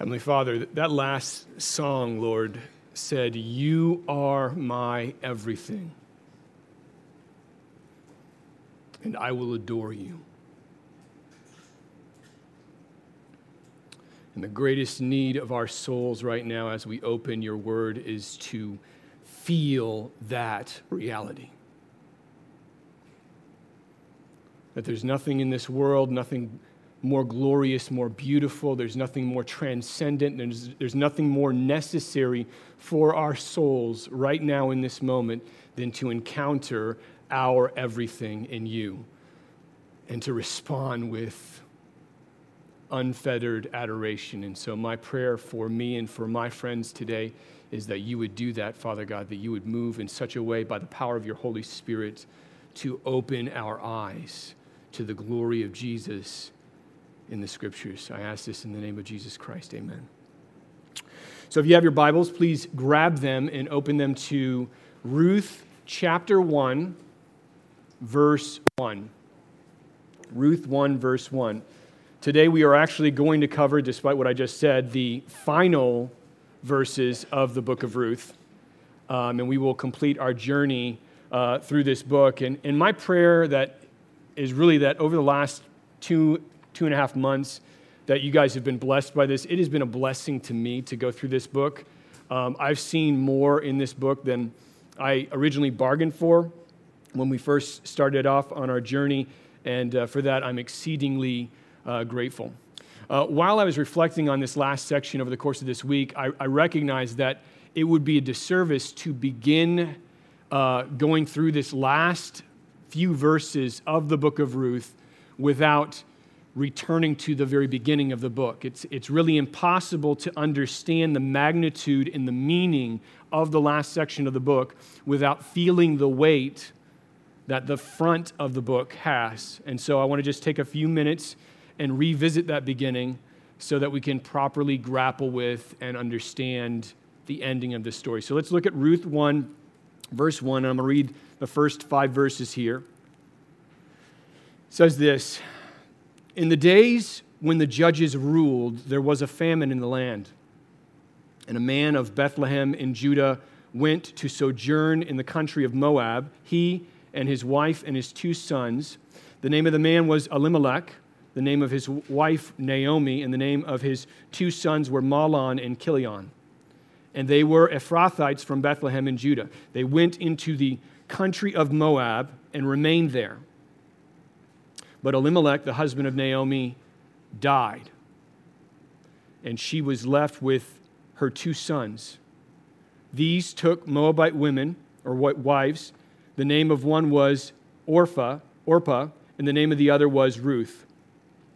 Heavenly Father, that last song, Lord, said, You are my everything, and I will adore you. And the greatest need of our souls right now as we open your word is to feel that reality. That there's nothing in this world, nothing more glorious, more beautiful. There's nothing more transcendent. There's, there's nothing more necessary for our souls right now in this moment than to encounter our everything in you and to respond with unfettered adoration. And so, my prayer for me and for my friends today is that you would do that, Father God, that you would move in such a way by the power of your Holy Spirit to open our eyes to the glory of Jesus in the scriptures. I ask this in the name of Jesus Christ. Amen. So if you have your Bibles, please grab them and open them to Ruth chapter 1, verse 1. Ruth 1, verse 1. Today we are actually going to cover, despite what I just said, the final verses of the book of Ruth. Um, and we will complete our journey uh, through this book. And, and my prayer that is really that over the last two two and a half months that you guys have been blessed by this. It has been a blessing to me to go through this book. Um, I've seen more in this book than I originally bargained for when we first started off on our journey, and uh, for that, I'm exceedingly uh, grateful. Uh, while I was reflecting on this last section over the course of this week, I, I recognized that it would be a disservice to begin uh, going through this last few verses of the book of Ruth without returning to the very beginning of the book. It's, it's really impossible to understand the magnitude and the meaning of the last section of the book without feeling the weight that the front of the book has. And so I want to just take a few minutes and revisit that beginning so that we can properly grapple with and understand the ending of this story. So let's look at Ruth 1, verse 1. I'm going to read the first five verses here. It says this in the days when the judges ruled, there was a famine in the land. And a man of Bethlehem in Judah went to sojourn in the country of Moab, he and his wife and his two sons. The name of the man was Elimelech, the name of his wife Naomi, and the name of his two sons were Mahlon and Chilion. And they were Ephrathites from Bethlehem in Judah. They went into the country of Moab and remained there. But Elimelech, the husband of Naomi, died. And she was left with her two sons. These took Moabite women, or wives. The name of one was Orpha, Orpah, and the name of the other was Ruth.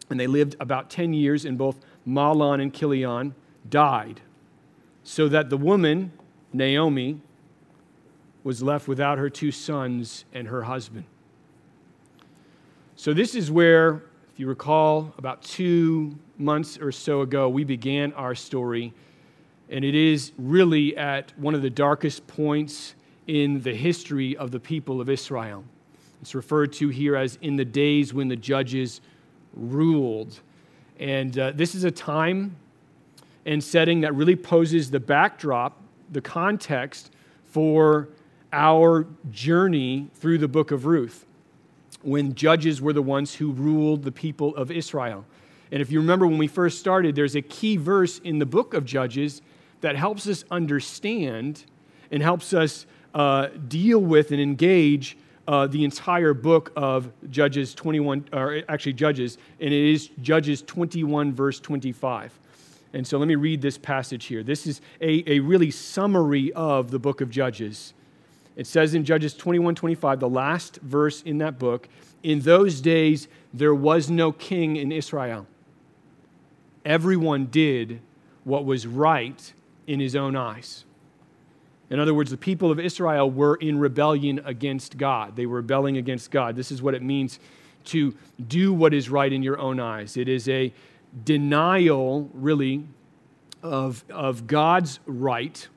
And they lived about 10 years, in both Mahlon and Chilion died. So that the woman, Naomi, was left without her two sons and her husband. So, this is where, if you recall, about two months or so ago, we began our story. And it is really at one of the darkest points in the history of the people of Israel. It's referred to here as in the days when the judges ruled. And uh, this is a time and setting that really poses the backdrop, the context for our journey through the book of Ruth when judges were the ones who ruled the people of Israel. And if you remember when we first started, there's a key verse in the book of Judges that helps us understand and helps us uh, deal with and engage uh, the entire book of Judges 21, or actually Judges, and it is Judges 21, verse 25. And so let me read this passage here. This is a, a really summary of the book of Judges. It says in Judges 21 25, the last verse in that book, in those days there was no king in Israel. Everyone did what was right in his own eyes. In other words, the people of Israel were in rebellion against God. They were rebelling against God. This is what it means to do what is right in your own eyes. It is a denial, really, of, of God's right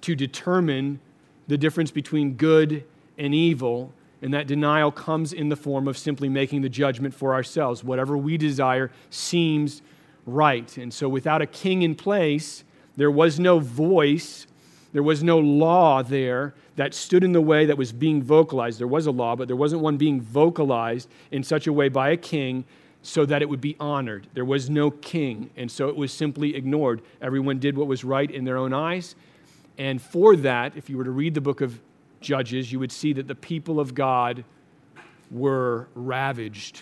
to determine the difference between good and evil, and that denial comes in the form of simply making the judgment for ourselves. Whatever we desire seems right. And so, without a king in place, there was no voice, there was no law there that stood in the way that was being vocalized. There was a law, but there wasn't one being vocalized in such a way by a king so that it would be honored. There was no king, and so it was simply ignored. Everyone did what was right in their own eyes. And for that, if you were to read the book of Judges, you would see that the people of God were ravaged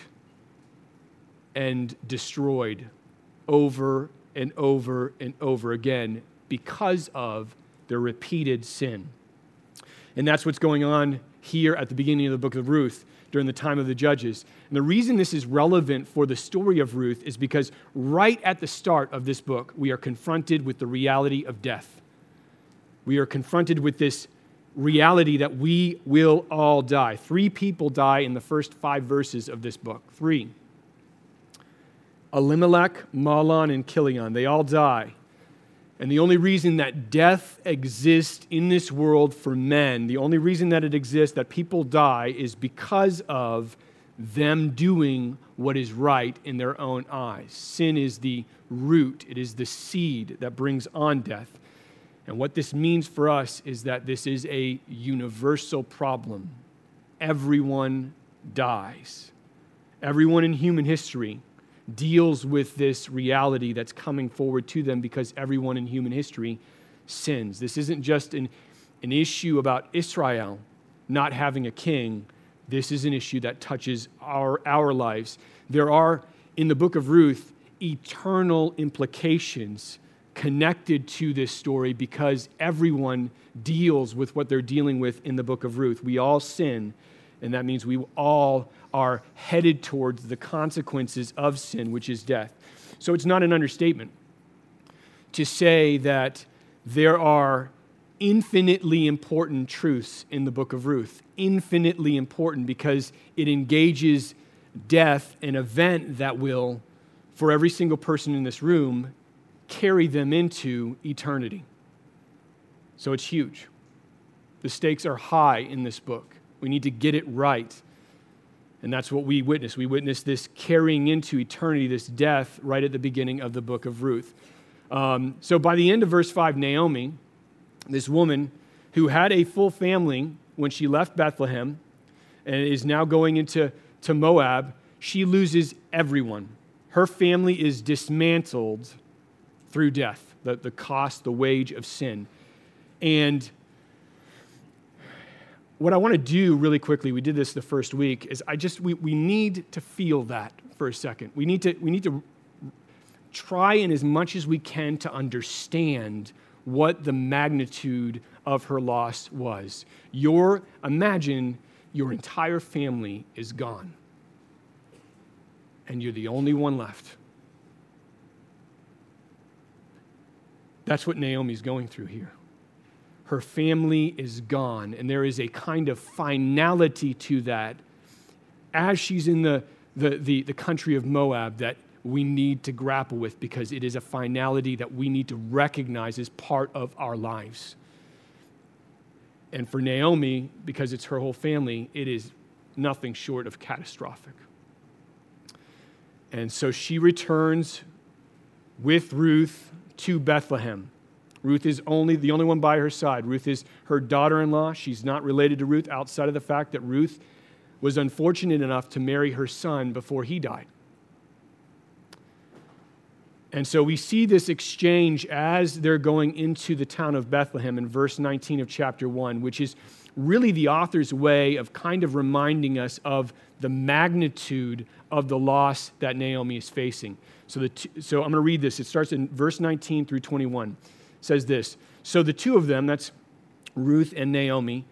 and destroyed over and over and over again because of their repeated sin. And that's what's going on here at the beginning of the book of Ruth during the time of the judges. And the reason this is relevant for the story of Ruth is because right at the start of this book, we are confronted with the reality of death. We are confronted with this reality that we will all die. Three people die in the first five verses of this book. Three. Elimelech, Mahlon, and Chilion. They all die. And the only reason that death exists in this world for men, the only reason that it exists, that people die, is because of them doing what is right in their own eyes. Sin is the root, it is the seed that brings on death. And what this means for us is that this is a universal problem. Everyone dies. Everyone in human history deals with this reality that's coming forward to them because everyone in human history sins. This isn't just an, an issue about Israel not having a king, this is an issue that touches our, our lives. There are, in the book of Ruth, eternal implications connected to this story because everyone deals with what they're dealing with in the book of Ruth. We all sin, and that means we all are headed towards the consequences of sin, which is death. So it's not an understatement to say that there are infinitely important truths in the book of Ruth. Infinitely important because it engages death, an event that will, for every single person in this room, carry them into eternity. So it's huge. The stakes are high in this book. We need to get it right and that's what we witness. We witness this carrying into eternity, this death, right at the beginning of the book of Ruth. Um, so by the end of verse 5, Naomi, this woman who had a full family when she left Bethlehem and is now going into to Moab, she loses everyone. Her family is dismantled through death, the, the cost, the wage of sin. And what I want to do really quickly, we did this the first week, is I just, we, we need to feel that for a second. We need to, we need to try in as much as we can to understand what the magnitude of her loss was. Your, imagine your entire family is gone, and you're the only one left. That's what Naomi's going through here her family is gone. And there is a kind of finality to that as she's in the, the, the, the, country of Moab that we need to grapple with because it is a finality that we need to recognize as part of our lives. And for Naomi, because it's her whole family, it is nothing short of catastrophic. And so she returns with Ruth to Bethlehem. Ruth is only the only one by her side. Ruth is her daughter-in-law. She's not related to Ruth outside of the fact that Ruth was unfortunate enough to marry her son before he died. And so we see this exchange as they're going into the town of Bethlehem in verse 19 of chapter 1, which is really the author's way of kind of reminding us of the magnitude of the loss that Naomi is facing. So, the so I'm going to read this. It starts in verse 19 through 21 says this So the two of them, that's Ruth and Naomi,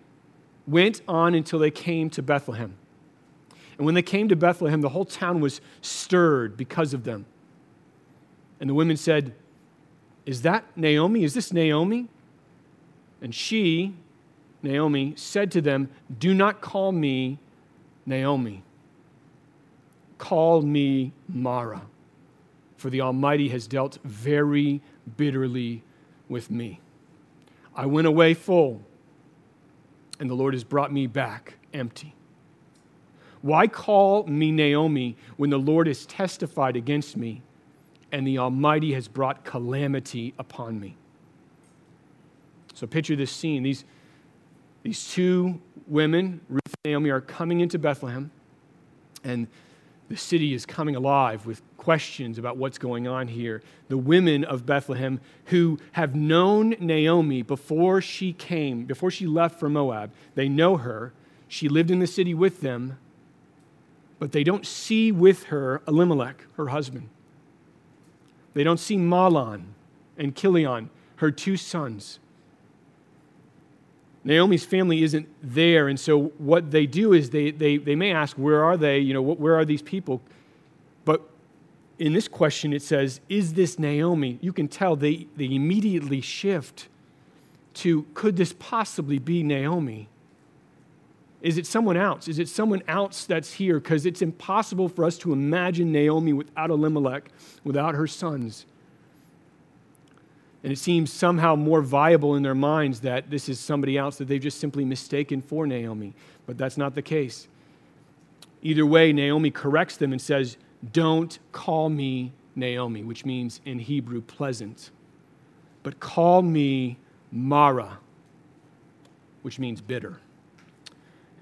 went on until they came to Bethlehem. And when they came to Bethlehem, the whole town was stirred because of them. And the women said, Is that Naomi? Is this Naomi? And she, Naomi, said to them, Do not call me Naomi. Call me Mara, for the Almighty has dealt very bitterly with me. I went away full, and the Lord has brought me back empty. Why call me Naomi when the Lord has testified against me? and the Almighty has brought calamity upon me. So picture this scene. These, these two women, Ruth and Naomi, are coming into Bethlehem, and the city is coming alive with questions about what's going on here. The women of Bethlehem who have known Naomi before she came, before she left for Moab, they know her. She lived in the city with them, but they don't see with her Elimelech, her husband. They don't see Mahlon and Chilion, her two sons. Naomi's family isn't there, and so what they do is they, they, they may ask, Where are they? You know, where are these people? In this question, it says, Is this Naomi? You can tell they, they immediately shift to, Could this possibly be Naomi? Is it someone else? Is it someone else that's here? Because it's impossible for us to imagine Naomi without Elimelech, without her sons. And it seems somehow more viable in their minds that this is somebody else that they've just simply mistaken for Naomi. But that's not the case. Either way, Naomi corrects them and says, Don't call me Naomi, which means in Hebrew pleasant, but call me Mara, which means bitter.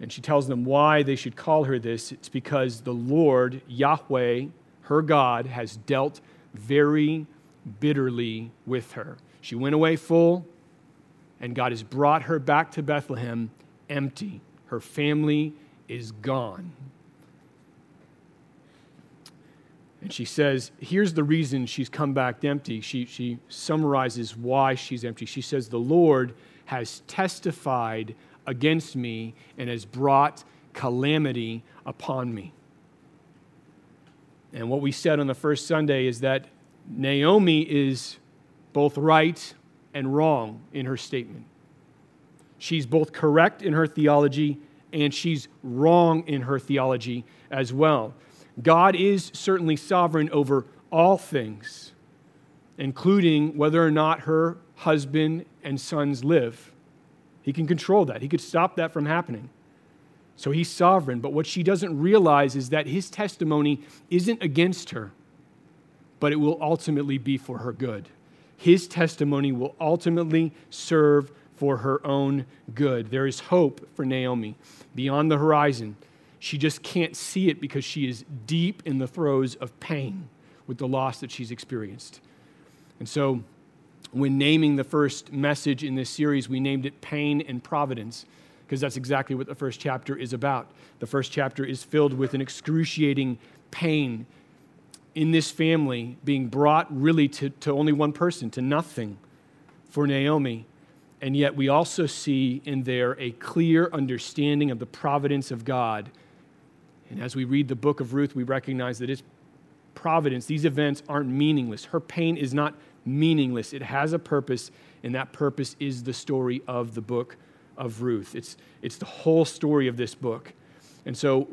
And she tells them why they should call her this. It's because the Lord, Yahweh, her God, has dealt very bitterly with her. She went away full, and God has brought her back to Bethlehem empty. Her family is gone. And she says, here's the reason she's come back empty. She, she summarizes why she's empty. She says, The Lord has testified against me and has brought calamity upon me. And what we said on the first Sunday is that Naomi is both right and wrong in her statement. She's both correct in her theology and she's wrong in her theology as well. God is certainly sovereign over all things, including whether or not her husband and sons live. He can control that, he could stop that from happening. So he's sovereign. But what she doesn't realize is that his testimony isn't against her but it will ultimately be for her good. His testimony will ultimately serve for her own good. There is hope for Naomi beyond the horizon. She just can't see it because she is deep in the throes of pain with the loss that she's experienced. And so, when naming the first message in this series, we named it Pain and Providence because that's exactly what the first chapter is about. The first chapter is filled with an excruciating pain in this family being brought really to, to only one person, to nothing for Naomi. And yet we also see in there a clear understanding of the providence of God. And as we read the book of Ruth, we recognize that it's providence. These events aren't meaningless. Her pain is not meaningless, it has a purpose, and that purpose is the story of the book of Ruth. It's, it's the whole story of this book. And so,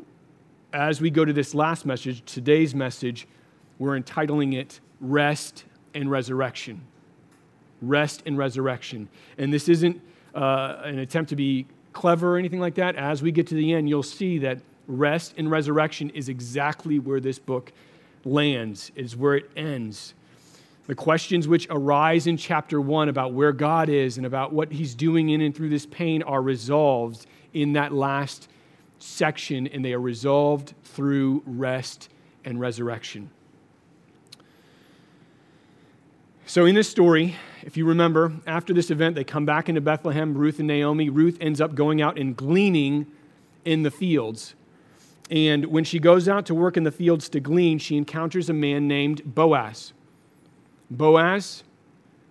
as we go to this last message, today's message, we're entitling it Rest and Resurrection. Rest and Resurrection. And this isn't uh, an attempt to be clever or anything like that. As we get to the end, you'll see that rest and resurrection is exactly where this book lands, is where it ends. The questions which arise in chapter one about where God is and about what he's doing in and through this pain are resolved in that last section, and they are resolved through rest and resurrection. So, in this story, if you remember, after this event, they come back into Bethlehem, Ruth and Naomi. Ruth ends up going out and gleaning in the fields. And when she goes out to work in the fields to glean, she encounters a man named Boaz. Boaz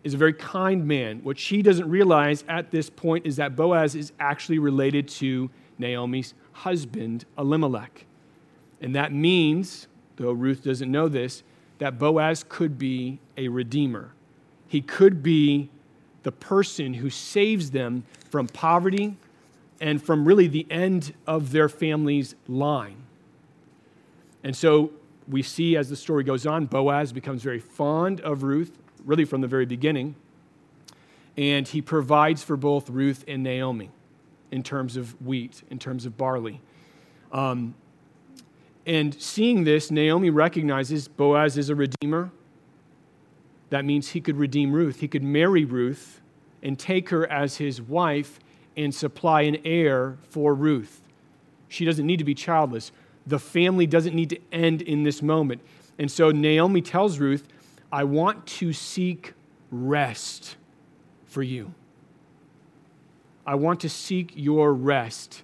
is a very kind man. What she doesn't realize at this point is that Boaz is actually related to Naomi's husband, Elimelech. And that means, though Ruth doesn't know this, that Boaz could be a redeemer. He could be the person who saves them from poverty and from really the end of their family's line. And so we see as the story goes on, Boaz becomes very fond of Ruth, really from the very beginning. And he provides for both Ruth and Naomi in terms of wheat, in terms of barley. Um, and seeing this, Naomi recognizes Boaz is a redeemer that means he could redeem Ruth. He could marry Ruth and take her as his wife and supply an heir for Ruth. She doesn't need to be childless. The family doesn't need to end in this moment. And so Naomi tells Ruth, I want to seek rest for you. I want to seek your rest,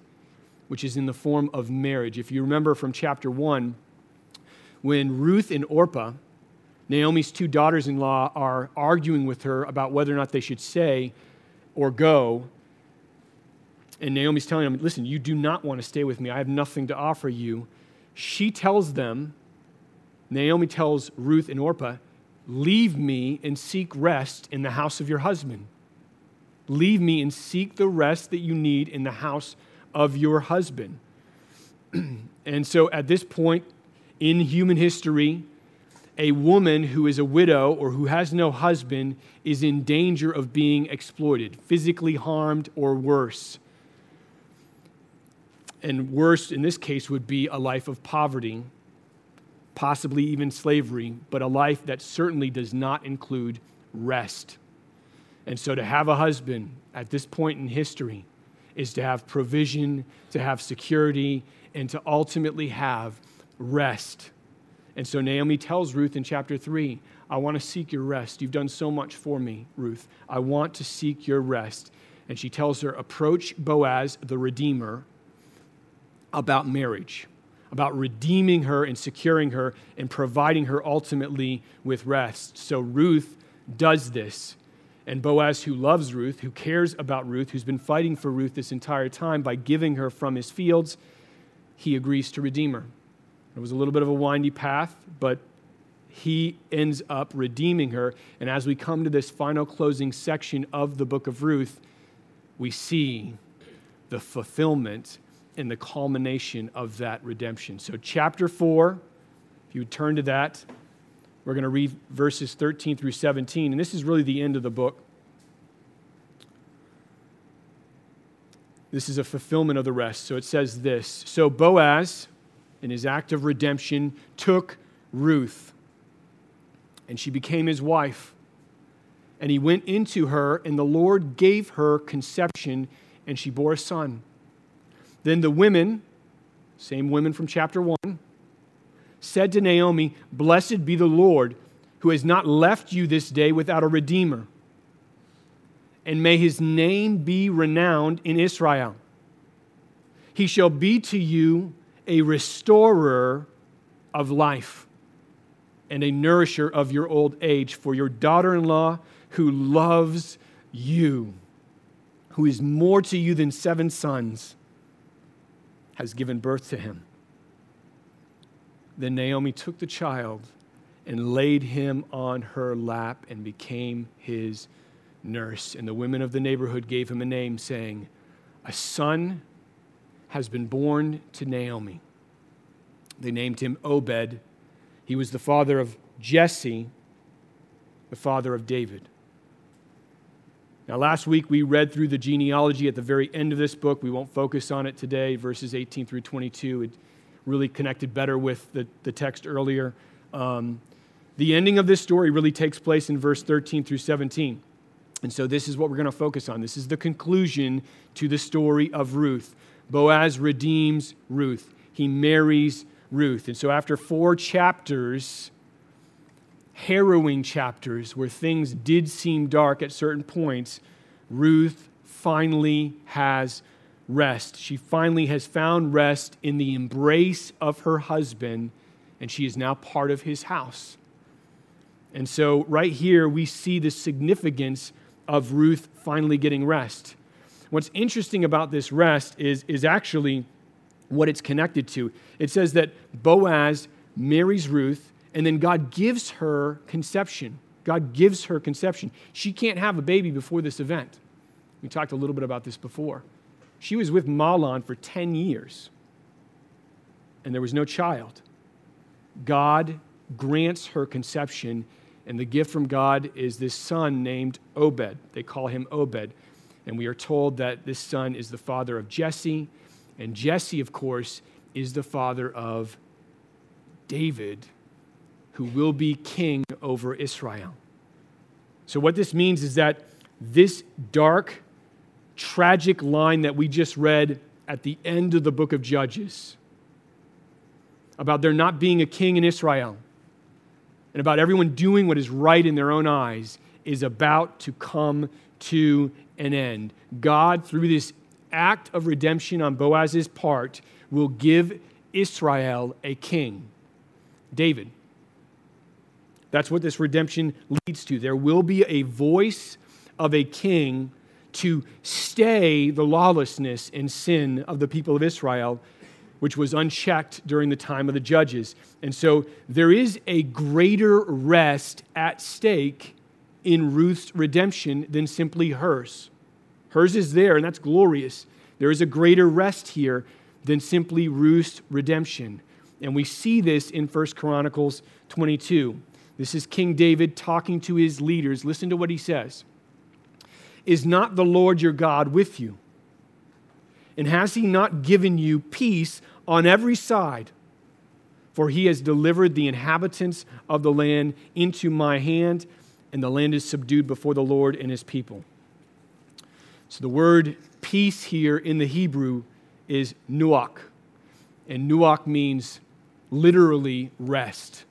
which is in the form of marriage. If you remember from chapter 1, when Ruth and Orpah, Naomi's two daughters in law, are arguing with her about whether or not they should say or go, and Naomi's telling them, Listen, you do not want to stay with me. I have nothing to offer you. She tells them, Naomi tells Ruth and Orpah, Leave me and seek rest in the house of your husband. Leave me and seek the rest that you need in the house of your husband. and so at this point in human history, a woman who is a widow or who has no husband is in danger of being exploited, physically harmed, or worse. And worse in this case would be a life of poverty, possibly even slavery, but a life that certainly does not include rest. And so to have a husband at this point in history is to have provision, to have security, and to ultimately have rest. And so Naomi tells Ruth in chapter 3, I want to seek your rest. You've done so much for me, Ruth. I want to seek your rest. And she tells her, approach Boaz, the Redeemer, about marriage, about redeeming her and securing her and providing her ultimately with rest. So Ruth does this. And Boaz, who loves Ruth, who cares about Ruth, who's been fighting for Ruth this entire time by giving her from his fields, he agrees to redeem her. It was a little bit of a windy path, but he ends up redeeming her. And as we come to this final closing section of the book of Ruth, we see the fulfillment and the culmination of that redemption. So, chapter 4, if you turn to that, we're going to read verses 13 through 17. And this is really the end of the book. This is a fulfillment of the rest. So it says this So Boaz, in his act of redemption, took Ruth, and she became his wife. And he went into her, and the Lord gave her conception, and she bore a son. Then the women, same women from chapter 1, said to Naomi, Blessed be the Lord, who has not left you this day without a redeemer. And may his name be renowned in Israel. He shall be to you a restorer of life and a nourisher of your old age for your daughter in law who loves you, who is more to you than seven sons, has given birth to him. Then Naomi took the child and laid him on her lap and became his nurse. And the women of the neighborhood gave him a name, saying, A son has been born to Naomi. They named him Obed. He was the father of Jesse, the father of David. Now, last week we read through the genealogy at the very end of this book. We won't focus on it today, verses 18 through 22. It, really connected better with the, the text earlier. Um, the ending of this story really takes place in verse 13 through 17. And so this is what we're going to focus on. This is the conclusion to the story of Ruth. Boaz redeems Ruth, he marries Ruth. And so after four chapters, harrowing chapters where things did seem dark at certain points, Ruth finally has rest. She finally has found rest in the embrace of her husband, and she is now part of his house. And so, right here, we see the significance of Ruth finally getting rest. What's interesting about this rest is, is actually what it's connected to. It says that Boaz marries Ruth, and then God gives her conception. God gives her conception. She can't have a baby before this event. We talked a little bit about this before. She was with Mahlon for 10 years, and there was no child. God grants her conception, and the gift from God is this son named Obed. They call him Obed. And we are told that this son is the father of Jesse, and Jesse, of course, is the father of David, who will be king over Israel. So, what this means is that this dark, tragic line that we just read at the end of the book of Judges about there not being a king in Israel and about everyone doing what is right in their own eyes is about to come to an end. God, through this act of redemption on Boaz's part, will give Israel a king, David. That's what this redemption leads to. There will be a voice of a king to stay the lawlessness and sin of the people of Israel, which was unchecked during the time of the judges. And so there is a greater rest at stake in Ruth's redemption than simply hers. Hers is there, and that's glorious. There is a greater rest here than simply Ruth's redemption. And we see this in 1 Chronicles 22. This is King David talking to his leaders. Listen to what he says Is not the Lord your God with you? And has he not given you peace on every side? For he has delivered the inhabitants of the land into my hand, and the land is subdued before the Lord and his people. So the word peace here in the Hebrew is nuach. And nuach means literally rest.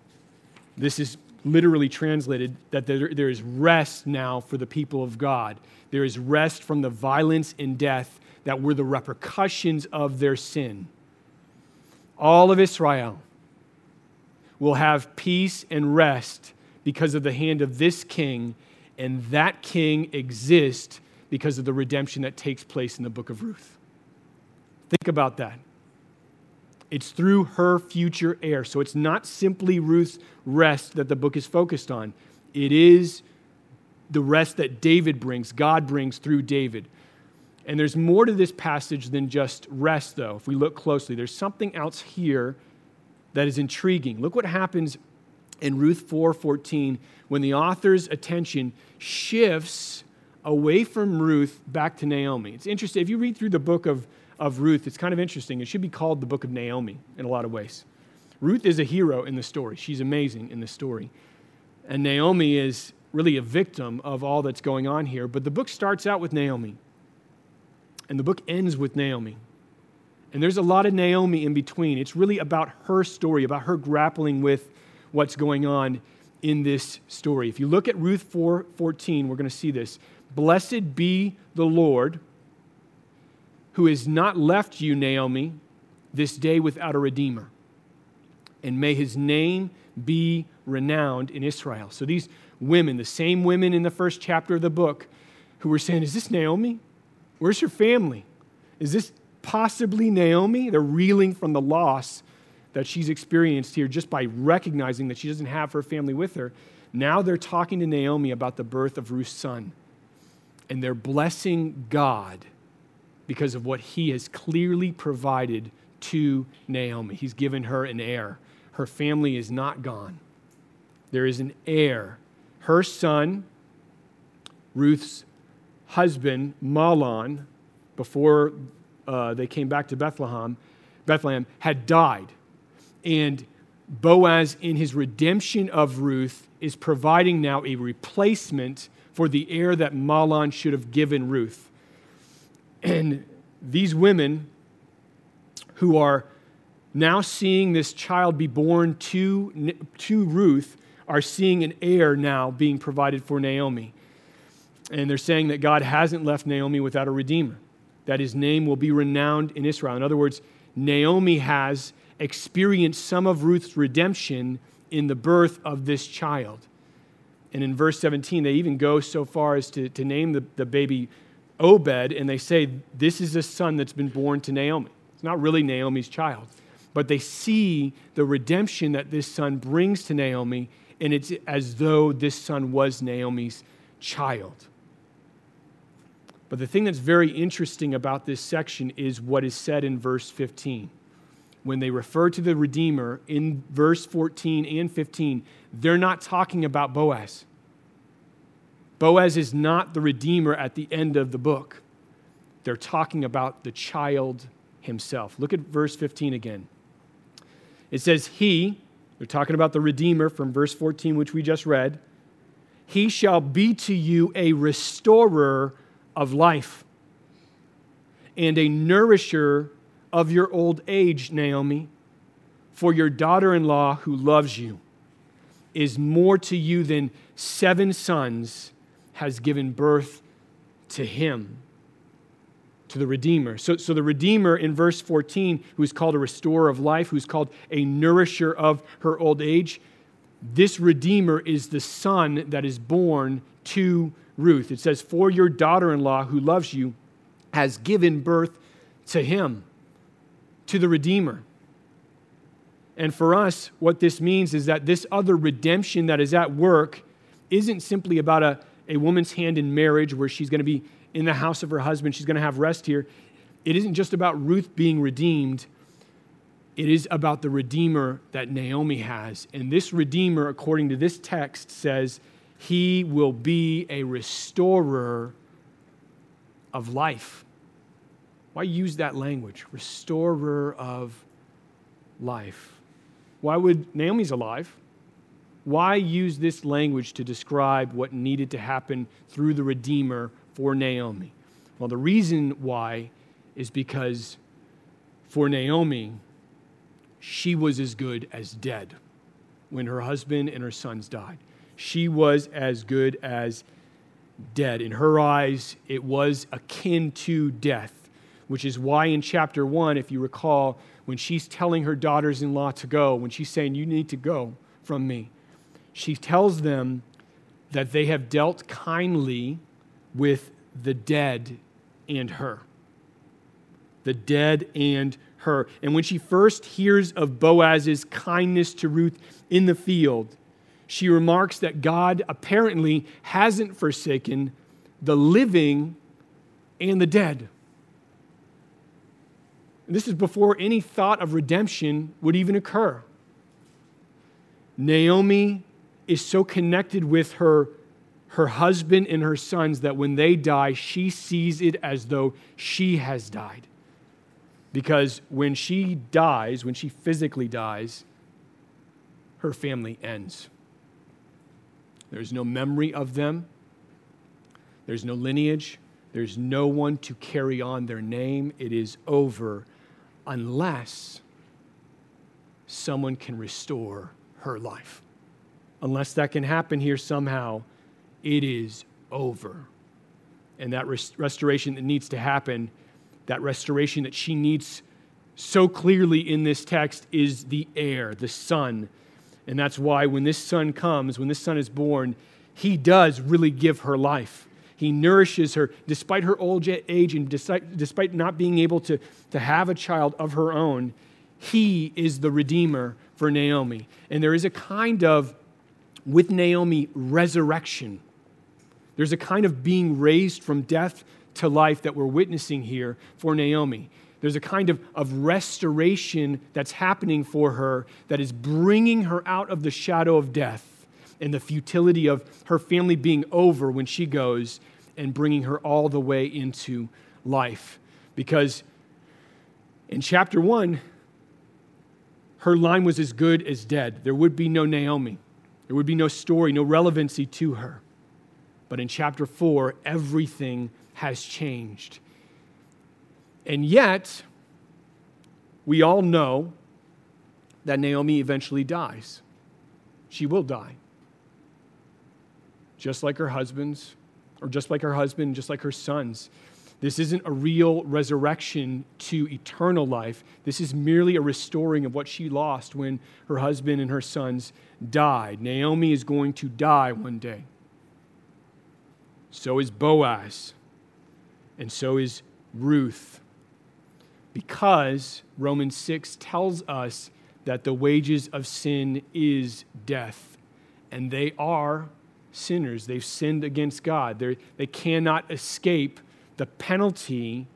This is literally translated that there, there is rest now for the people of God. There is rest from the violence and death that were the repercussions of their sin. All of Israel will have peace and rest because of the hand of this king, and that king exists because of the redemption that takes place in the book of Ruth. Think about that. It's through her future heir. So it's not simply Ruth's rest that the book is focused on, it is the rest that David brings, God brings through David. And there's more to this passage than just rest, though, if we look closely. There's something else here that is intriguing. Look what happens in Ruth 4:14 when the author's attention shifts away from Ruth back to Naomi. It's interesting. If you read through the book of of Ruth, it's kind of interesting. It should be called the book of Naomi in a lot of ways. Ruth is a hero in the story, she's amazing in the story. And Naomi is really a victim of all that's going on here. But the book starts out with Naomi, and the book ends with Naomi. And there's a lot of Naomi in between. It's really about her story, about her grappling with what's going on in this story. If you look at Ruth 4 14, we're going to see this. Blessed be the Lord who has not left you, Naomi, this day without a redeemer. And may his name be renowned in Israel. So these women, the same women in the first chapter of the book, who were saying, Is this Naomi? Where's your family? Is this possibly Naomi? They're reeling from the loss that she's experienced here just by recognizing that she doesn't have her family with her. Now they're talking to Naomi about the birth of Ruth's son. And they're blessing God because of what he has clearly provided to Naomi. He's given her an heir. Her family is not gone. There is an heir. Her son, Ruth's husband, Mahlon, before uh, they came back to Bethlehem, Bethlehem, had died. And Boaz, in his redemption of Ruth, is providing now a replacement for the heir that Mahlon should have given Ruth. And these women who are now seeing this child be born to, to Ruth are seeing an heir now being provided for Naomi. And they're saying that God hasn't left Naomi without a redeemer, that his name will be renowned in Israel. In other words, Naomi has experienced some of Ruth's redemption in the birth of this child. And in verse 17, they even go so far as to, to name the, the baby Obed and they say, This is a son that's been born to Naomi. It's not really Naomi's child, but they see the redemption that this son brings to Naomi, and it's as though this son was Naomi's child. But the thing that's very interesting about this section is what is said in verse 15. When they refer to the Redeemer in verse 14 and 15, they're not talking about Boaz. Boaz is not the redeemer at the end of the book. They're talking about the child himself. Look at verse 15 again. It says, He, they're talking about the redeemer from verse 14, which we just read, he shall be to you a restorer of life and a nourisher of your old age, Naomi. For your daughter in law, who loves you, is more to you than seven sons, has given birth to him, to the Redeemer. So, so the Redeemer in verse 14, who is called a restorer of life, who's called a nourisher of her old age, this Redeemer is the son that is born to Ruth. It says, For your daughter in law who loves you has given birth to him, to the Redeemer. And for us, what this means is that this other redemption that is at work isn't simply about a, a woman's hand in marriage where she's going to be in the house of her husband, she's going to have rest here. It isn't just about Ruth being redeemed, it is about the Redeemer that Naomi has. And this Redeemer, according to this text, says he will be a restorer of life. Why use that language? Restorer of life. Why would Naomi's alive? Why use this language to describe what needed to happen through the Redeemer for Naomi? Well, the reason why is because for Naomi, she was as good as dead when her husband and her sons died. She was as good as dead. In her eyes, it was akin to death, which is why in chapter 1, if you recall, when she's telling her daughters in law to go, when she's saying, You need to go from me, she tells them that they have dealt kindly with the dead and her. The dead and her. And when she first hears of Boaz's kindness to Ruth in the field, she remarks that God apparently hasn't forsaken the living and the dead. And This is before any thought of redemption would even occur. Naomi is so connected with her, her husband and her sons that when they die, she sees it as though she has died. Because when she dies, when she physically dies, her family ends. There's no memory of them, there's no lineage, there's no one to carry on their name. It is over unless someone can restore her life. Unless that can happen here somehow, it is over. And that rest- restoration that needs to happen, that restoration that she needs so clearly in this text, is the heir, the son. And that's why when this son comes, when this son is born, he does really give her life. He nourishes her despite her old age and despite not being able to, to have a child of her own. He is the Redeemer for Naomi. And there is a kind of, with Naomi, resurrection. There's a kind of being raised from death to life that we're witnessing here for Naomi. There's a kind of, of restoration that's happening for her that is bringing her out of the shadow of death and the futility of her family being over when she goes and bringing her all the way into life. Because in chapter one, her line was as good as dead. There would be no Naomi, there would be no story, no relevancy to her. But in chapter four, everything has changed. And yet, we all know that Naomi eventually dies. She will die. Just like her husbands, or just like her husband, just like her sons. This isn't a real resurrection to eternal life. This is merely a restoring of what she lost when her husband and her sons died. Naomi is going to die one day. So is Boaz. And so is Ruth. Because Romans 6 tells us that the wages of sin is death. And they are sinners. They've sinned against God. They're, they cannot escape the penalty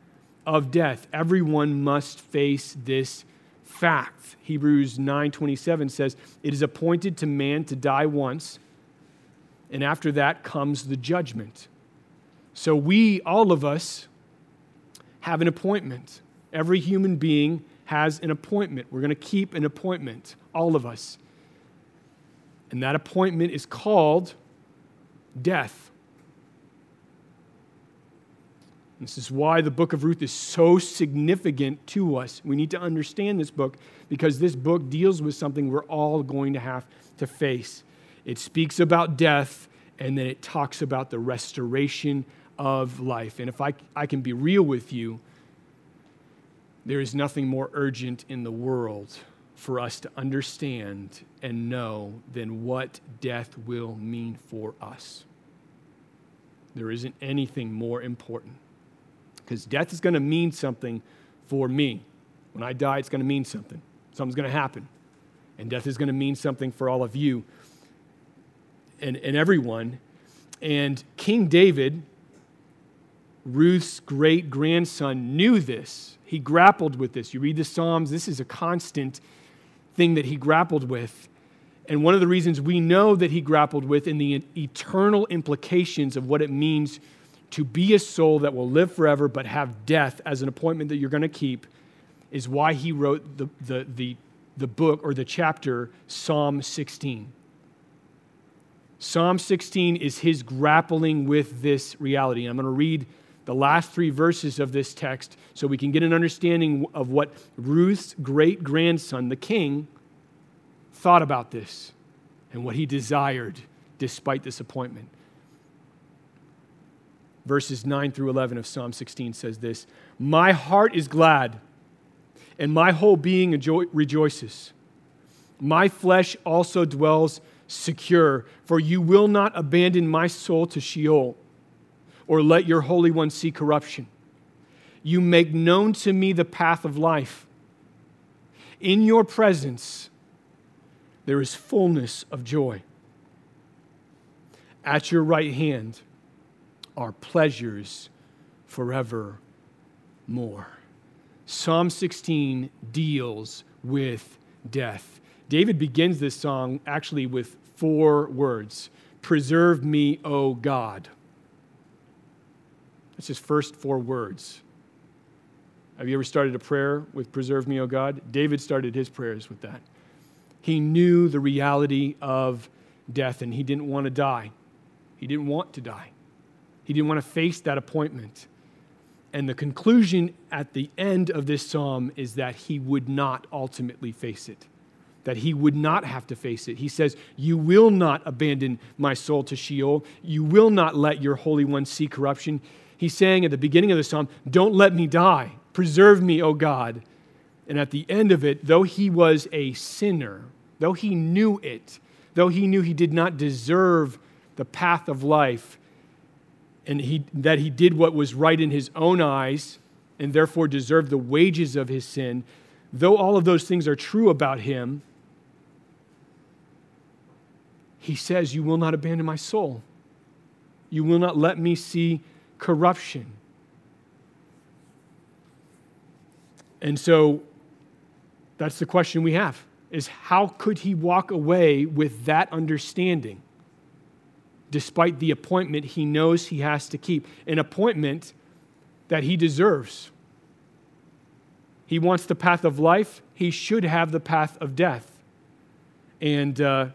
of death. Everyone must face this fact. Hebrews 9:27 says, "It is appointed to man to die once, and after that comes the judgment." So we all of us have an appointment. Every human being has an appointment. We're going to keep an appointment, all of us. And that appointment is called death. This is why the book of Ruth is so significant to us. We need to understand this book because this book deals with something we're all going to have to face. It speaks about death and then it talks about the restoration of life. And if I, I can be real with you, there is nothing more urgent in the world for us to understand and know than what death will mean for us. There isn't anything more important because death is going to mean something for me. When I die, it's going to mean something. Something's going to happen. And death is going to mean something for all of you and, and everyone. And King David, Ruth's great grandson, knew this. He grappled with this. You read the Psalms, this is a constant thing that he grappled with. And one of the reasons we know that he grappled with in the eternal implications of what it means to be a soul that will live forever but have death as an appointment that you're going to keep is why he wrote the, the, the, the book or the chapter Psalm 16. Psalm 16 is his grappling with this reality. I'm going to read the last three verses of this text so we can get an understanding of what Ruth's great grandson, the king, thought about this and what he desired despite this appointment verses 9 through 11 of Psalm 16 says this My heart is glad, and my whole being rejoices. My flesh also dwells secure, for you will not abandon my soul to Sheol, or let your Holy One see corruption. You make known to me the path of life. In your presence, there is fullness of joy. At your right hand, our pleasures forevermore. Psalm 16 deals with death. David begins this song actually with four words Preserve me, O God. That's his first four words. Have you ever started a prayer with Preserve me, O God? David started his prayers with that. He knew the reality of death and he didn't want to die. He didn't want to die. He didn't want to face that appointment. And the conclusion at the end of this psalm is that he would not ultimately face it, that he would not have to face it. He says, You will not abandon my soul to Sheol. You will not let your Holy One see corruption. He's saying at the beginning of the psalm, Don't let me die. Preserve me, O God. And at the end of it, though he was a sinner, though he knew it, though he knew he did not deserve the path of life, and he, that he did what was right in his own eyes and therefore deserved the wages of his sin, though all of those things are true about him, he says, You will not abandon my soul. You will not let me see corruption. And so that's the question we have is how could he walk away with that understanding? Despite the appointment he knows he has to keep, an appointment that he deserves. He wants the path of life, he should have the path of death. And uh,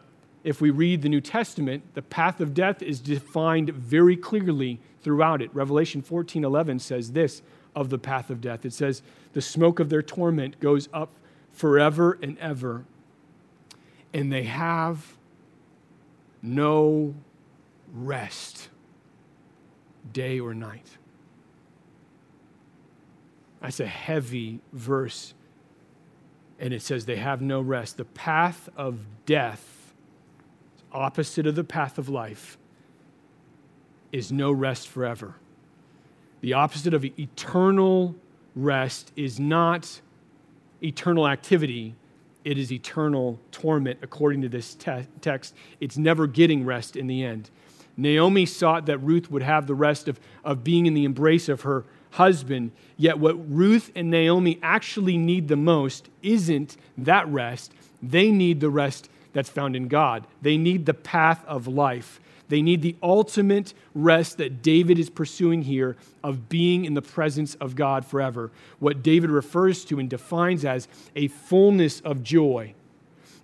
if we read the New Testament, the path of death is defined very clearly throughout it. Revelation 14 11 says this of the path of death it says, The smoke of their torment goes up forever and ever, and they have no rest day or night. That's a heavy verse. And it says they have no rest. The path of death, opposite of the path of life, is no rest forever. The opposite of eternal rest is not eternal activity, it is eternal torment, according to this te- text. It's never getting rest in the end. Naomi sought that Ruth would have the rest of, of being in the embrace of her husband. Yet, what Ruth and Naomi actually need the most isn't that rest. They need the rest that's found in God. They need the path of life. They need the ultimate rest that David is pursuing here of being in the presence of God forever. What David refers to and defines as a fullness of joy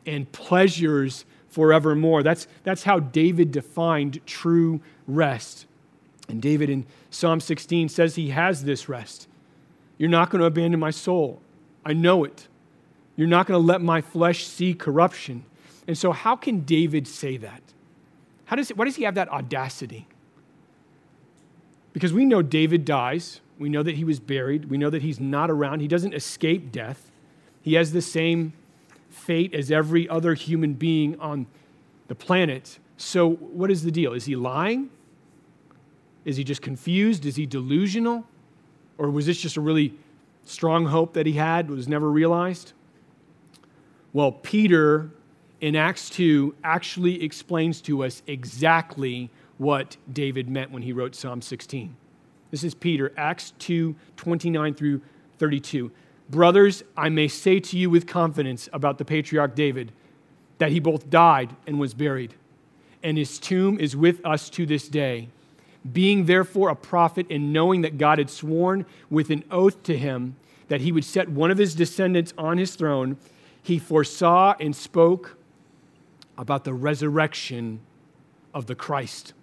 and pleasures forevermore. That's, that's how David defined true rest. And David in Psalm 16 says he has this rest. You're not going to abandon my soul. I know it. You're not going to let my flesh see corruption. And so, how can David say that? How does, why does he have that audacity? Because we know David dies. We know that he was buried. We know that he's not around. He doesn't escape death. He has the same fate as every other human being on the planet. So, what is the deal? Is he lying? Is he just confused? Is he delusional? Or was this just a really strong hope that he had, was never realized? Well, Peter in Acts 2 actually explains to us exactly what David meant when he wrote Psalm 16. This is Peter, Acts 2 29 through 32. Brothers, I may say to you with confidence about the patriarch David that he both died and was buried, and his tomb is with us to this day. Being therefore a prophet, and knowing that God had sworn with an oath to him that he would set one of his descendants on his throne, he foresaw and spoke about the resurrection of the Christ.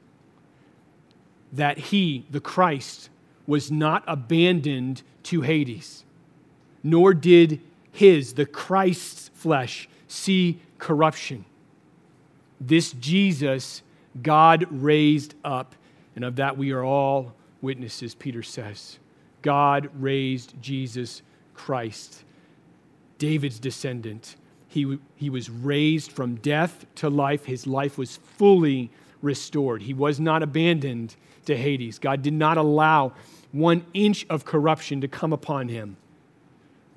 That he, the Christ, was not abandoned to Hades nor did his, the Christ's flesh, see corruption. This Jesus God raised up, and of that we are all witnesses, Peter says. God raised Jesus Christ, David's descendant. He, he was raised from death to life. His life was fully restored. He was not abandoned to Hades. God did not allow one inch of corruption to come upon him.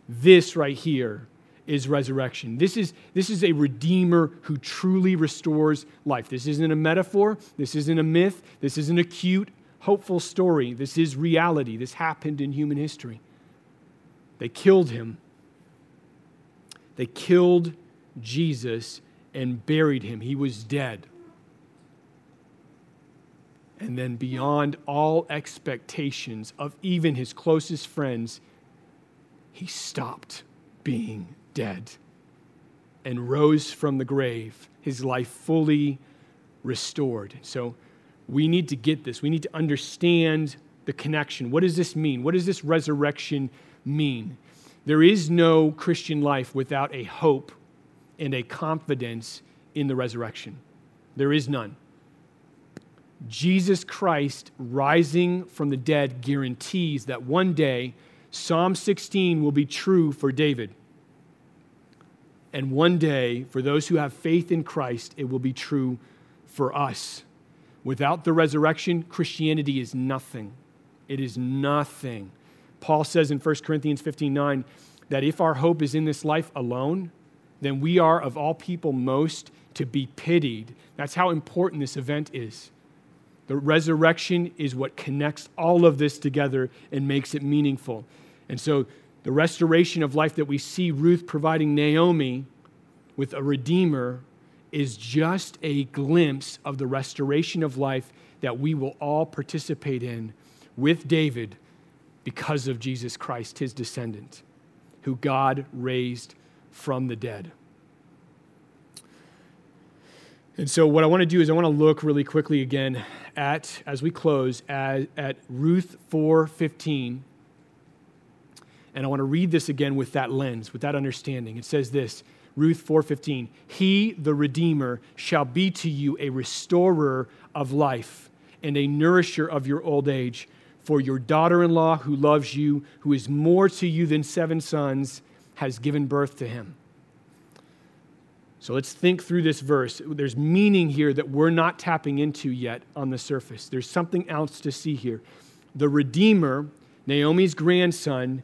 This right here is resurrection. This is, this is a redeemer who truly restores life. This isn't a metaphor. This isn't a myth. This isn't a cute, hopeful story. This is reality. This happened in human history. They killed him. They killed Jesus and buried him. He was dead. And then, beyond all expectations of even his closest friends, he stopped being dead and rose from the grave, his life fully restored. So we need to get this. We need to understand the connection. What does this mean? What does this resurrection mean? There is no Christian life without a hope and a confidence in the resurrection. There is none. Jesus Christ rising from the dead guarantees that one day Psalm 16 will be true for David. And one day, for those who have faith in Christ, it will be true for us. Without the resurrection, Christianity is nothing. It is nothing. Paul says in 1 Corinthians 15 9 that if our hope is in this life alone, then we are of all people most to be pitied. That's how important this event is. The resurrection is what connects all of this together and makes it meaningful. And so, the restoration of life that we see Ruth providing Naomi with a redeemer is just a glimpse of the restoration of life that we will all participate in with David because of Jesus Christ, his descendant, who God raised from the dead. And so, what I want to do is, I want to look really quickly again at, as we close, at, at Ruth 4:15, and I want to read this again with that lens, with that understanding. It says this, Ruth 4:15, "He, the Redeemer, shall be to you a restorer of life and a nourisher of your old age." For your daughter in law, who loves you, who is more to you than seven sons, has given birth to him. So let's think through this verse. There's meaning here that we're not tapping into yet on the surface. There's something else to see here. The Redeemer, Naomi's grandson,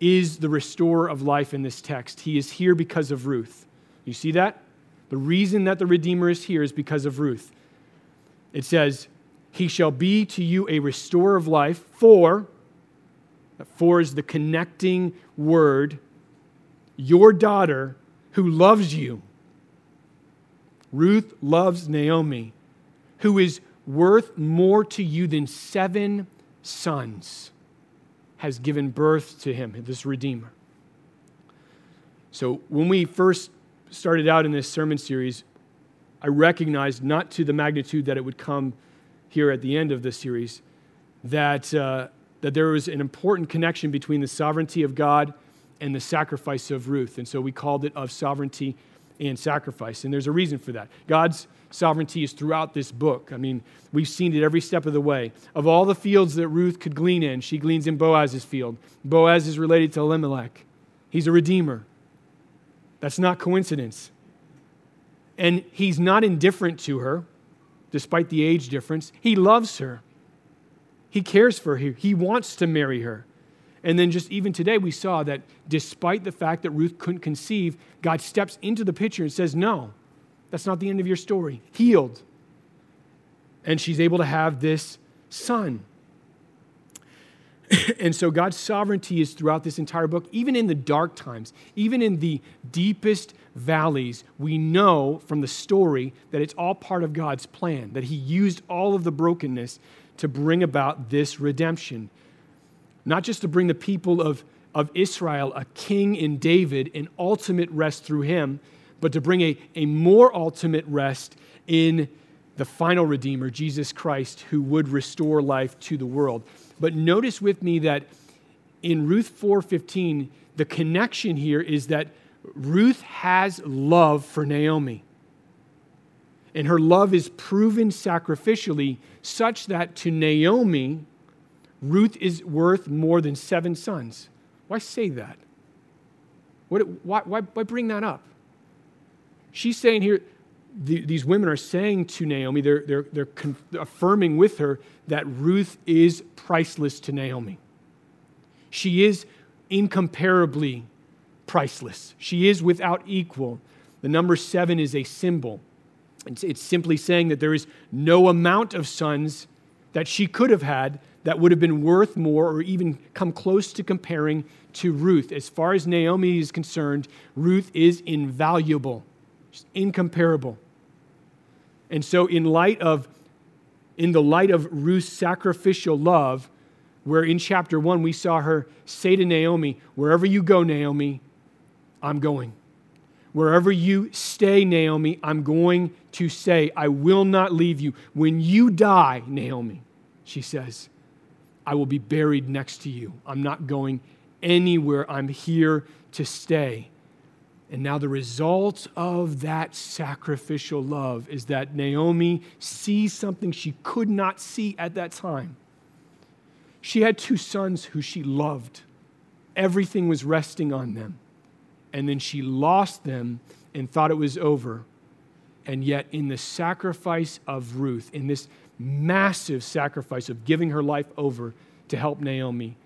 is the restorer of life in this text. He is here because of Ruth. You see that? The reason that the Redeemer is here is because of Ruth. It says, He shall be to you a restorer of life, for, for is the connecting word, your daughter who loves you. Ruth loves Naomi, who is worth more to you than seven sons, has given birth to him, this Redeemer. So, when we first started out in this sermon series, I recognized, not to the magnitude that it would come here at the end of the series, that, uh, that there was an important connection between the sovereignty of God and the sacrifice of Ruth. And so we called it of sovereignty and sacrifice. And there's a reason for that. God's sovereignty is throughout this book. I mean, we've seen it every step of the way. Of all the fields that Ruth could glean in, she gleans in Boaz's field. Boaz is related to Elimelech, he's a redeemer. That's not coincidence. And he's not indifferent to her, despite the age difference. He loves her, he cares for her, he wants to marry her. And then, just even today, we saw that despite the fact that Ruth couldn't conceive, God steps into the picture and says, No, that's not the end of your story. Healed. And she's able to have this son. and so God's sovereignty is throughout this entire book, even in the dark times, even in the deepest valleys, we know from the story that it's all part of God's plan, that He used all of the brokenness to bring about this redemption. Not just to bring the people of, of Israel a king in David and ultimate rest through him, but to bring a, a more ultimate rest in the final Redeemer, Jesus Christ, who would restore life to the world. But notice with me that in Ruth 4:15, the connection here is that Ruth has love for Naomi. And her love is proven sacrificially, such that to Naomi, Ruth is worth more than seven sons. Why say that? What, why, why, why bring that up? She's saying here, the, these women are saying to Naomi, they're, they're, they're con- affirming with her that Ruth is priceless to Naomi. She is incomparably priceless. She is without equal. The number seven is a symbol. It's, it's simply saying that there is no amount of sons that she could have had that would have been worth more or even come close to comparing to Ruth. As far as Naomi is concerned, Ruth is invaluable. Incomparable. And so, in light of, in the light of Ruth's sacrificial love, where in chapter one we saw her say to Naomi, Wherever you go, Naomi, I'm going. Wherever you stay, Naomi, I'm going to say, I will not leave you. When you die, Naomi, she says, I will be buried next to you. I'm not going anywhere. I'm here to stay. And now, the result of that sacrificial love is that Naomi sees something she could not see at that time. She had two sons who she loved, everything was resting on them. And then she lost them and thought it was over. And yet, in the sacrifice of Ruth, in this massive sacrifice of giving her life over to help Naomi,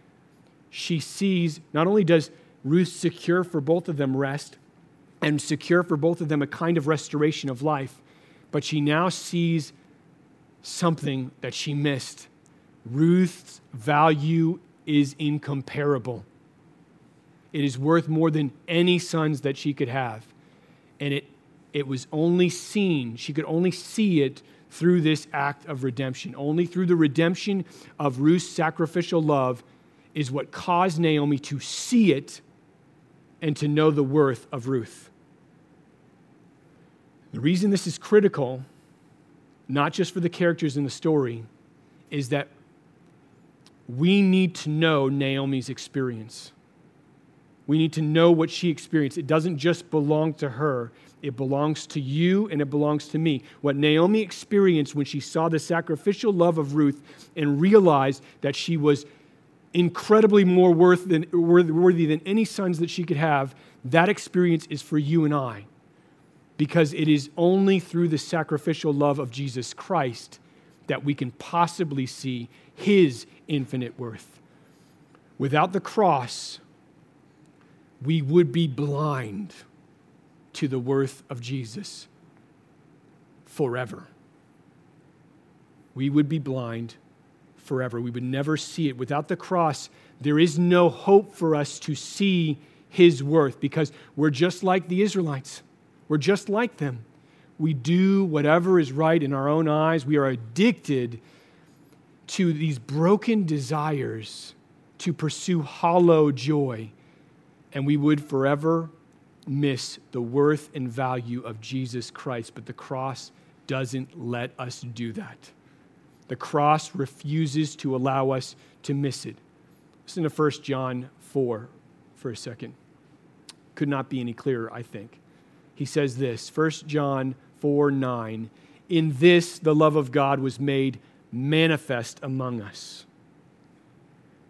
she sees not only does Ruth secure for both of them rest, and secure for both of them a kind of restoration of life. But she now sees something that she missed. Ruth's value is incomparable. It is worth more than any sons that she could have. And it, it was only seen, she could only see it through this act of redemption. Only through the redemption of Ruth's sacrificial love is what caused Naomi to see it and to know the worth of Ruth. The reason this is critical, not just for the characters in the story, is that we need to know Naomi's experience. We need to know what she experienced. It doesn't just belong to her, it belongs to you and it belongs to me. What Naomi experienced when she saw the sacrificial love of Ruth and realized that she was incredibly more worth than, worthy than any sons that she could have, that experience is for you and I because it is only through the sacrificial love of Jesus Christ that we can possibly see his infinite worth. Without the cross, we would be blind to the worth of Jesus forever. We would be blind forever. We would never see it. Without the cross, there is no hope for us to see his worth because we're just like the Israelites. We're just like them. We do whatever is right in our own eyes. We are addicted to these broken desires to pursue hollow joy. And we would forever miss the worth and value of Jesus Christ, but the cross doesn't let us do that. The cross refuses to allow us to miss it. Listen to 1 John 4 for a second. Could not be any clearer, I think. He says this 1 John 4 9. In this, the love of God was made manifest among us.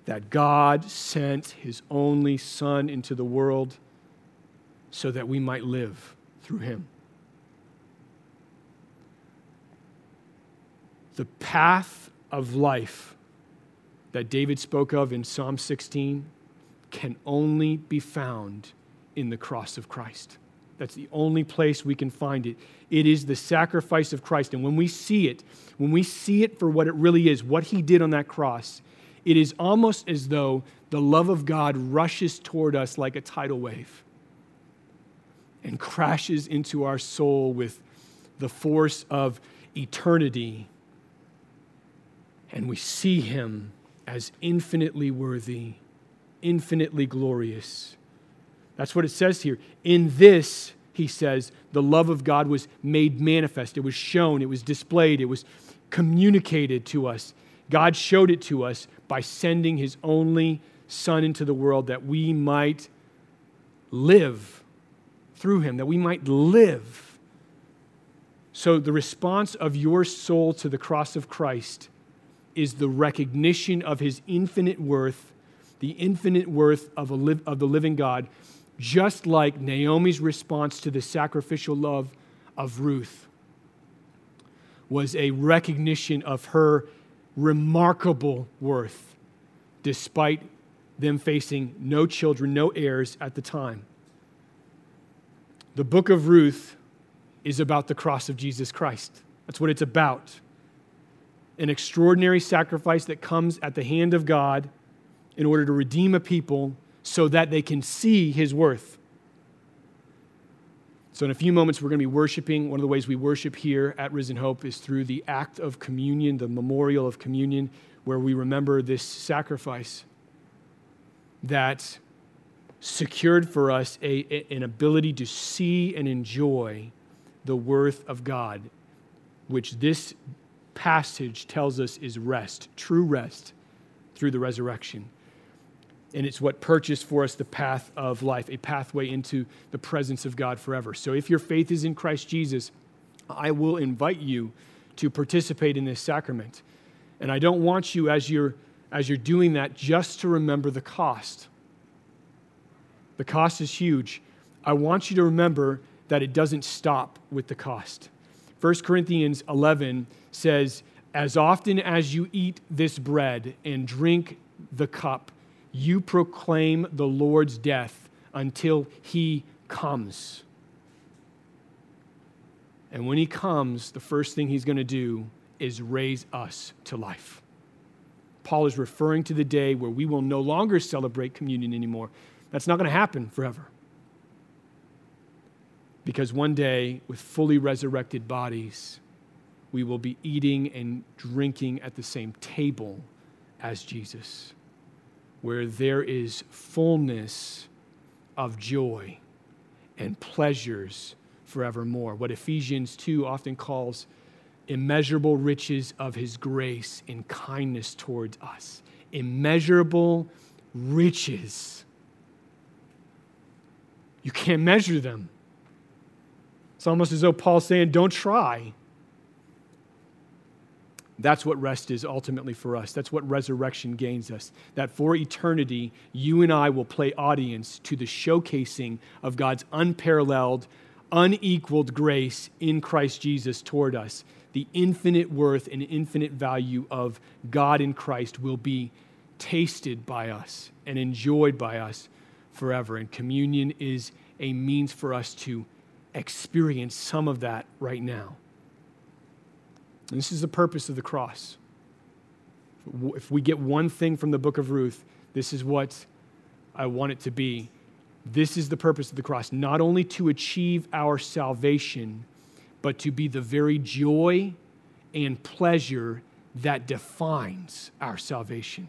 That God sent his only Son into the world so that we might live through him. The path of life that David spoke of in Psalm 16 can only be found in the cross of Christ. That's the only place we can find it. It is the sacrifice of Christ. And when we see it, when we see it for what it really is, what he did on that cross, it is almost as though the love of God rushes toward us like a tidal wave and crashes into our soul with the force of eternity. And we see him as infinitely worthy, infinitely glorious that's what it says here. In this, he says, the love of God was made manifest. It was shown, it was displayed, it was communicated to us. God showed it to us by sending his only Son into the world that we might live through him, that we might live. So, the response of your soul to the cross of Christ is the recognition of his infinite worth, the infinite worth of, li- of the living God just like Naomi's response to the sacrificial love of Ruth was a recognition of her remarkable worth, despite them facing no children, no heirs at the time. The book of Ruth is about the cross of Jesus Christ. That's what it's about. An extraordinary sacrifice that comes at the hand of God in order to redeem a people so that they can see his worth. So, in a few moments, we're going to be worshiping. One of the ways we worship here at Risen Hope is through the act of communion, the memorial of communion, where we remember this sacrifice that secured for us a, a, an ability to see and enjoy the worth of God, which this passage tells us is rest, true rest through the resurrection and it's what purchased for us the path of life, a pathway into the presence of God forever. So if your faith is in Christ Jesus, I will invite you to participate in this sacrament. And I don't want you as you're as you're doing that just to remember the cost. The cost is huge. I want you to remember that it doesn't stop with the cost. 1 Corinthians 11 says, As often as you eat this bread and drink the cup, you proclaim the Lord's death until he comes. And when he comes, the first thing he's going to do is raise us to life. Paul is referring to the day where we will no longer celebrate communion anymore. That's not going to happen forever. Because one day, with fully resurrected bodies, we will be eating and drinking at the same table as Jesus where there is fullness of joy and pleasures forevermore. What Ephesians 2 often calls immeasurable riches of his grace and kindness towards us. Immeasurable riches. You can't measure them. It's almost as though Paul's saying, don't try. That's what rest is ultimately for us. That's what resurrection gains us. That for eternity, you and I will play audience to the showcasing of God's unparalleled, unequaled grace in Christ Jesus toward us. The infinite worth and infinite value of God in Christ will be tasted by us and enjoyed by us forever. And communion is a means for us to experience some of that right now. And this is the purpose of the cross. If we get one thing from the book of Ruth, this is what I want it to be. This is the purpose of the cross, not only to achieve our salvation, but to be the very joy and pleasure that defines our salvation,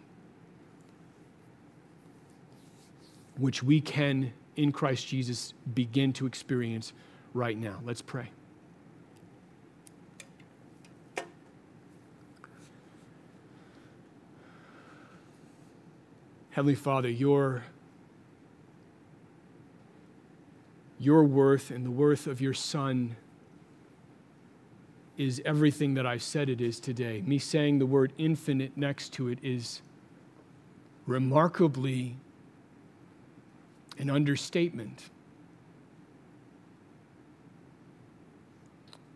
which we can in Christ Jesus begin to experience right now. Let's pray. Heavenly Father, your, your worth and the worth of your Son is everything that I've said it is today. Me saying the word infinite next to it is remarkably an understatement.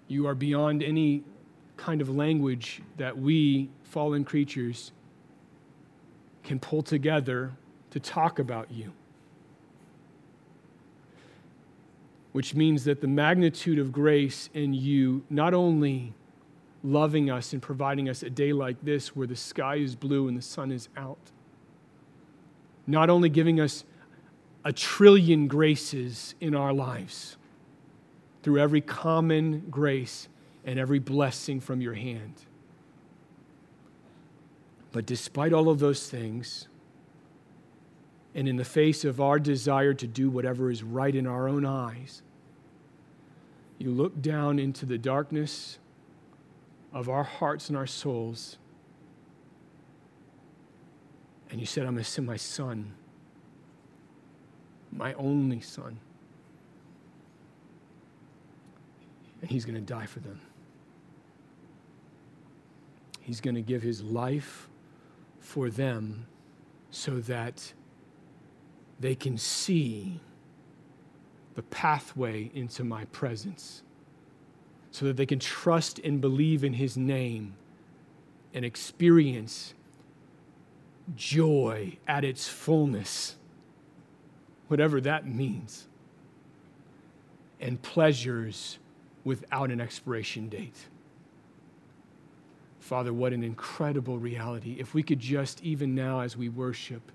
You are beyond any kind of language that we, fallen creatures, can pull together to talk about you. Which means that the magnitude of grace in you, not only loving us and providing us a day like this where the sky is blue and the sun is out, not only giving us a trillion graces in our lives through every common grace and every blessing from your hand. But despite all of those things, and in the face of our desire to do whatever is right in our own eyes, you look down into the darkness of our hearts and our souls, and you said, I'm going to send my son my only son. And he's going to die for them. He's going to give his life for them so that they can see the pathway into my presence, so that they can trust and believe in his name and experience joy at its fullness whatever that means, and pleasures without an expiration date. Father, what an incredible reality. If we could just, even now as we worship,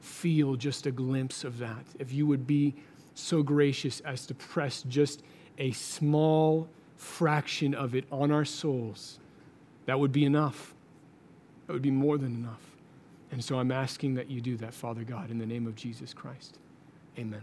feel just a glimpse of that. If you would be so gracious as to press just a small fraction of it on our souls, that would be enough. That would be more than enough. And so I'm asking that you do that, Father God, in the name of Jesus Christ. Amen.